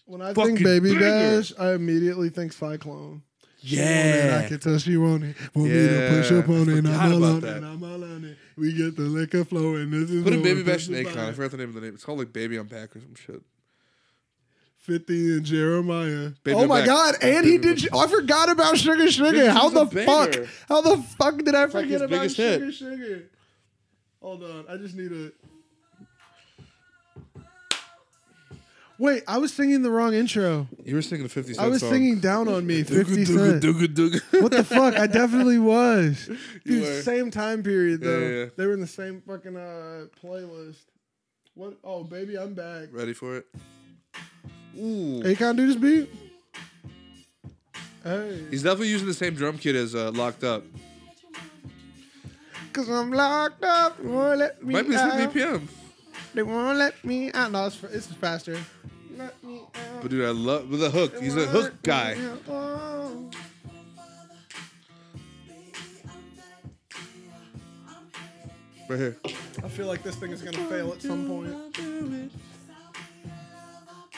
When I Fucking think Baby banger. Bash, I immediately think Cyclone. She want it, I can tell she want it. Want me to push up on I it. forgot I'm all about on that. it. I'm all on it. We get the liquor flowing. This is Put in what Baby we're Bash and talking Akon. I about. forgot the name of the name. It's called like Baby on Back or some shit. 50 and Jeremih. Baby oh my Back. God. And he did. Oh, I forgot about Suga Suga. How the fuck? banger. How the fuck did I It's like forget about biggest hit. Suga Suga? Hold on. I just need a. Wait, I was singing the wrong intro. You were singing the 50 Cent I was song. singing Down on Me, 50 Dooga, Cent. What the fuck? I definitely [laughs] was. Dude, same time period though. Yeah, yeah, yeah. They were in the same fucking uh, playlist. What? Oh, baby, I'm back. Ready for it? Ooh. Akon do this beat? Hey. He's definitely using the same drum kit as uh, Locked Up. Cause I'm locked up. They won't let me Might be the out. same BPM. They won't let me out. No, it's, it's faster. Let me out. But dude, I love with the hook. They He's a hook guy. Right here. I feel like this thing is gonna fail at some point.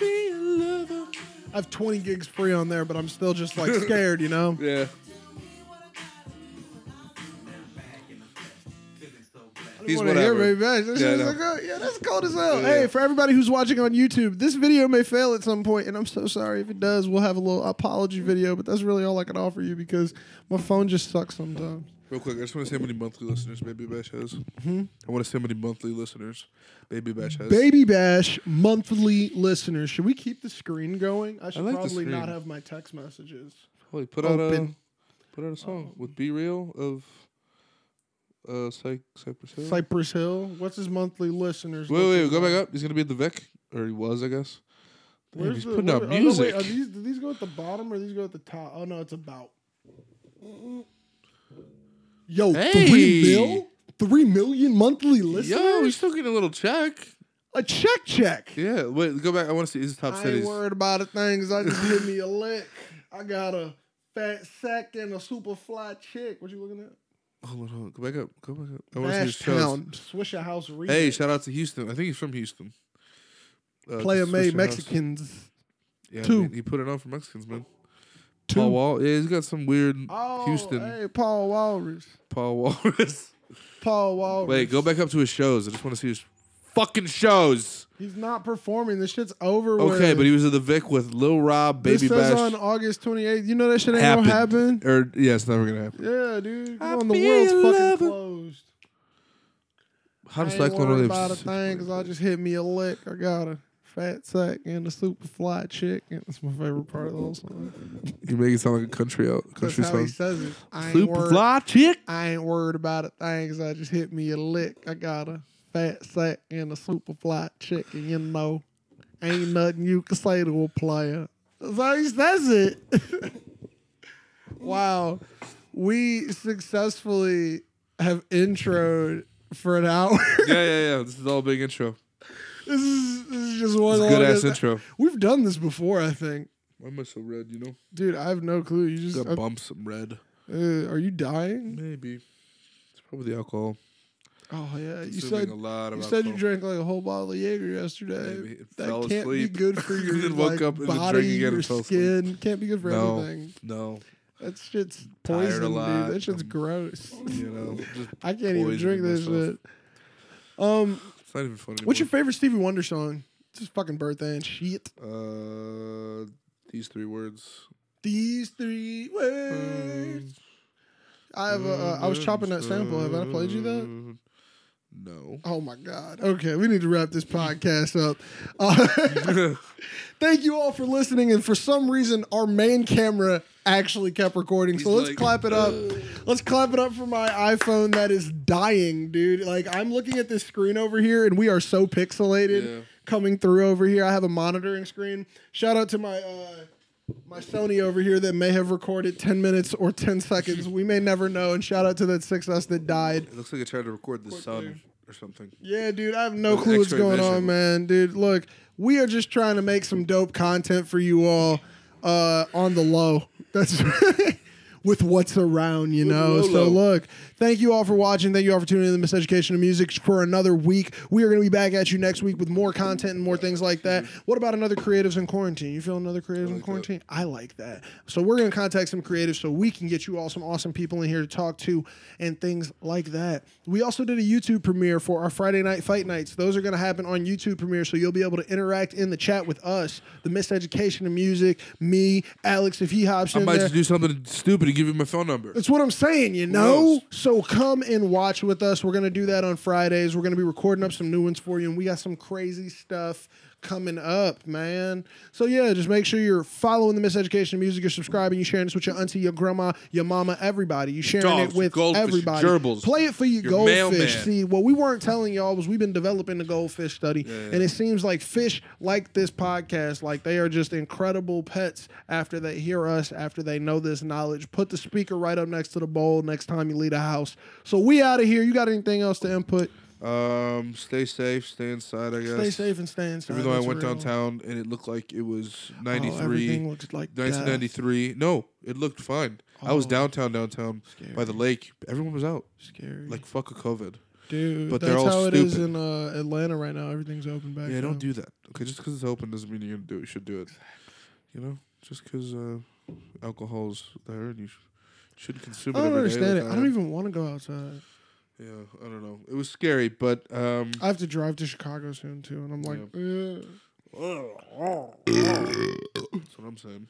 I have 20 gigs free on there, but I'm still just like [laughs] scared, you know? Yeah. He's want to hear whatever. Baby. Yeah, like, oh, yeah, that's cold as hell. Yeah, hey, for everybody who's watching on YouTube, this video may fail at some point, and I'm so sorry if it does. We'll have a little apology video, but that's really all I can offer you because my phone just sucks sometimes. Real quick, I just want to say how many monthly listeners Baby Bash has. I want to say how many monthly listeners Baby Bash has. Baby Bash monthly listeners. Should we keep the screen going? I should like the probably not screen. have my text messages. Holy, put out a Open. put out a song with B-Real of uh Cy- Cypress Hill. Cypress Hill. What's his monthly listeners? wait, wait, looking go back like? up. He's gonna be at the Vic, or he was, I guess. Damn, Where's he's the- putting where- out oh, no, wait, music. are these do these go at the bottom or these go at the top? Oh no, it's about. Yo, three Hey! mil, three million monthly listeners. Yo, he's still getting a little check. a check, check. Yeah, wait, go back. I want to see his top I ain't worried about a thing, 'cause I just hit me a [laughs] lick. I got a fat sack and a super fly chick. What you looking at? Hold on, hold on. Go back up. Go back up. I want to see his Swishahouse remix. Hey, shout out to Houston. I think he's from Houston. Uh, Player made House. Mexicans. Yeah, Two. man, he put it on for Mexicans, man. Two. Paul Wall. Yeah, he's got some weird Oh, Houston. Hey, Paul Walrus. Paul Walrus. [laughs] Paul Walrus. Wait, go back up to his shows. I just want to see his fucking shows. He's not performing. This shit's over. Okay, with. but he was at the Vic with Lil Rob, this Baby says Bash. on August 28th. You know that shit ain't happened. gonna happen. Or yeah, it's never gonna happen. Yeah, dude. I Come on, the world's fucking closed. How does Cyclone only about a thing because I just hit me a lick. I got a fat sack and a super fly chick. That's my favorite part of the whole song. You make it sound like a country uh, out country That's how he song. says it. I ain't, Super worried, fly chick. I ain't worried about a thing 'cause I just hit me a lick. I got a fat sack and a super fly chicken. You know, ain't nothing you can say to a player. That's how he says it. [laughs] wow. We successfully have introed for an hour. yeah, yeah, yeah. This is all a big intro. This is, this is just one of a good ass intro. We've done this before, I think. Why am I so red? You know, Dude, I have no clue. You just got bumps. I'm red. uh, are you dying? Maybe it's probably the alcohol. Oh yeah, you said a lot of you said you drank like a whole bottle of Jaeger yesterday. Maybe. It That fell can't asleep. be good for [laughs] your Then woke like, up and body, drank again your and fell asleep. skin. Can't be good for No. anything. No, That shit's Tired a poison, lot. dude. That shit's I'm- gross. [laughs] you know, just, I can't even drink this myself. shit. Um, it's not even funny. what's your anymore. favorite Stevie Wonder song? It's his fucking birthday and shit. Uh, these three words. These three words. I have. A, uh, I was chopping that sample. Have I played you that? No. Oh my god. Okay, we need to wrap this podcast up. Uh, [laughs] thank you all for listening. And for some reason, our main camera actually kept recording. so let's like, clap it up. Let's clap it up for my iPhone that is dying, dude. Like I'm looking at this screen over here, and we are so pixelated Yeah. coming through over here. I have a monitoring screen. Shout out to my. Uh, my Sony over here that may have recorded 10 minutes or 10 seconds. We may never know. And shout out to that 6S that died. It looks like it tried to record the Quick sun or something. Yeah, dude, I have no With clue what's going on, man. Dude, look, we are just trying to make some dope content for you all uh, on the low. That's [laughs] with what's around, you know. So low. look, thank you all for watching. Thank you all for tuning in to the Miseducation of Music for another week. We are going to be back at you next week with more content and more things like that. What about another creatives in quarantine? You feel another creatives in like that. quarantine? I like that. So we're going to contact some creatives so we can get you all some awesome people in here to talk to and things like that. We also did a YouTube premiere for our Friday night fight nights. Those are going to happen on YouTube premiere, so you'll be able to interact in the chat with us, the Miseducation of Music, me, Alex, if he hops I in might there. just do something stupid and give you my phone number. That's what I'm saying, you know? So come and watch with us. We're going to do that on Fridays. We're going to be recording up some new ones for you, and we got some crazy stuff coming up, man. So yeah, just make sure you're following the Miseducation of Music, you're subscribing, you're sharing this with your auntie, your grandma, your mama, everybody. You're sharing Dogs, it with goldfish, everybody. gerbils, Play it for your, your goldfish. mailman. See, what we weren't telling y'all was we've been developing the goldfish study, yeah. and it seems like fish like this podcast, like they are just incredible pets after they hear us, after they know this knowledge. Put the speaker right up next to the bowl next time you leave the house. So we out of here. You got anything else to input? Um, stay safe, stay inside. I guess. Stay safe and stay inside. Even though I went real. downtown and it looked like it was Oh, 93, everything looks like death. 1993. No, it looked fine. I was Oh. downtown, downtown by the lake. Everyone was out. Scary. Like fuck a COVID. dude, but that's how it is in uh, Atlanta right now. Everything's open back. Yeah, now. don't do that. Okay, just because it's open doesn't mean you're gonna do it. You should do it. You know, just because uh, alcohol's there and you sh- shouldn't consume it. I don't every day understand it. I don't even want to go outside. Yeah, I don't know. It was scary, but um, I have to drive to Chicago soon too, and I'm like, that's what I'm saying.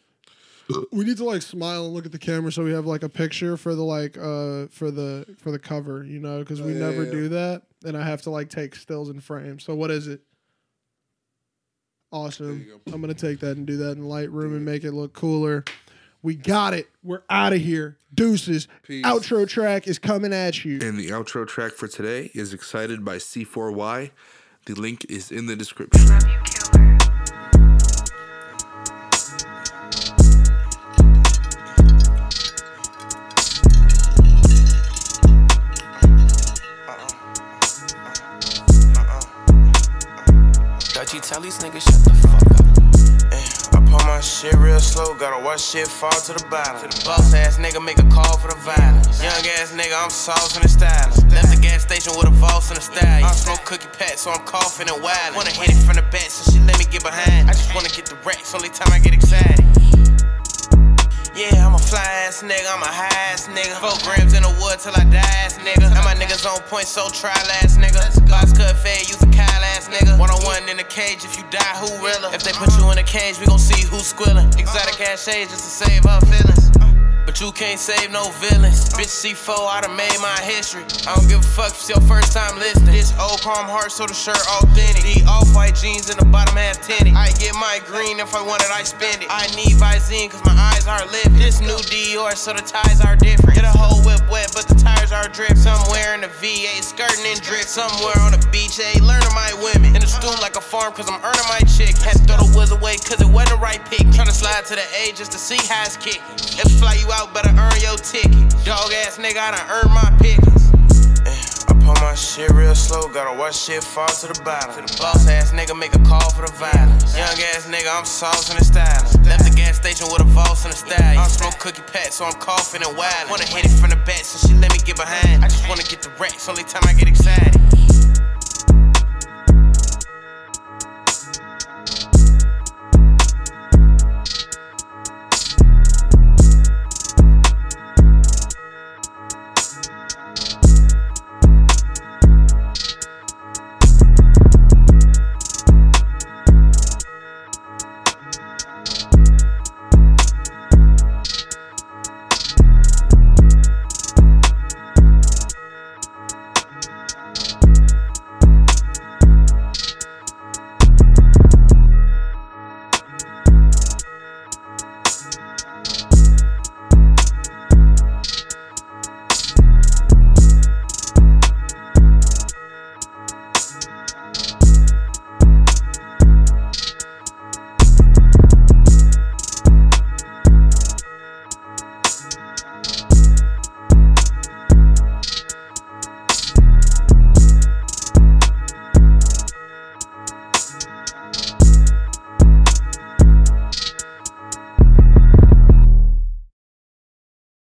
we need to like smile and look at the camera so we have like a picture for the like uh for the for the cover, you know, because we Oh, yeah, never yeah. do that, and I have to like take stills and frames. So what is it? Awesome. There you go. I'm gonna take that and do that in Lightroom and make it look cooler. We got it. We're out of here. Deuces. Peace. Outro track is coming at you. And the outro track for today is Excited by C4Y. The link is in the description. Uh-uh. Uh-uh. Uh-uh. Dutchy tell these niggas shut the fuck up. Pull my shit real slow, gotta watch shit fall to the bottom. To the boss ass nigga make a call for the violence. Young ass nigga, I'm saucing and styling. Left the gas station with a Voss and a style. I smoke cookie pat, so I'm coughing and wildin'. Wanna hit it from the back, so she let me get behind. I just wanna get the racks, only time I get excited. Yeah, I'm a fly ass nigga, I'm a high ass nigga. Four grams in the wood till I die ass nigga. And my niggas on point, so try ass nigga. Box cut fed, use a Kyle ass nigga. One on one in the cage, if you die, who realer? If they put you in a cage, we gon' see who's squilling. Exotic ass shades just to save her feelings. But you can't save no villains. Bitch C4, I done made my history. I don't give a fuck if it's your first time listening. This old calm heart, so the shirt authentic. The off white jeans in the bottom half tinted. I get my green if I want it, I spend it. I need Visine cause my eyes are living. This new Dior, so the ties are different. Get a whole whip wet, but the tires are drip. Somewhere in the VA, skirting and drip. Somewhere on the beach, A, learning my women. In the stool like a farm cause I'm earning my slide to the A just to see how it's kick. If fly you out, better earn your ticket. Dog ass nigga, I done earned my pickings. I pull my shit real slow, gotta watch shit fall to the bottom. To the boss ass nigga make a call for the violence. Young ass nigga, I'm saucing and styling. Left the gas station with a Voss and a stallion. I smoke cookie pat, so I'm coughing and wildin'. Wanna hit it from the back, so she let me get behind. I just wanna get the racks, only time I get excited.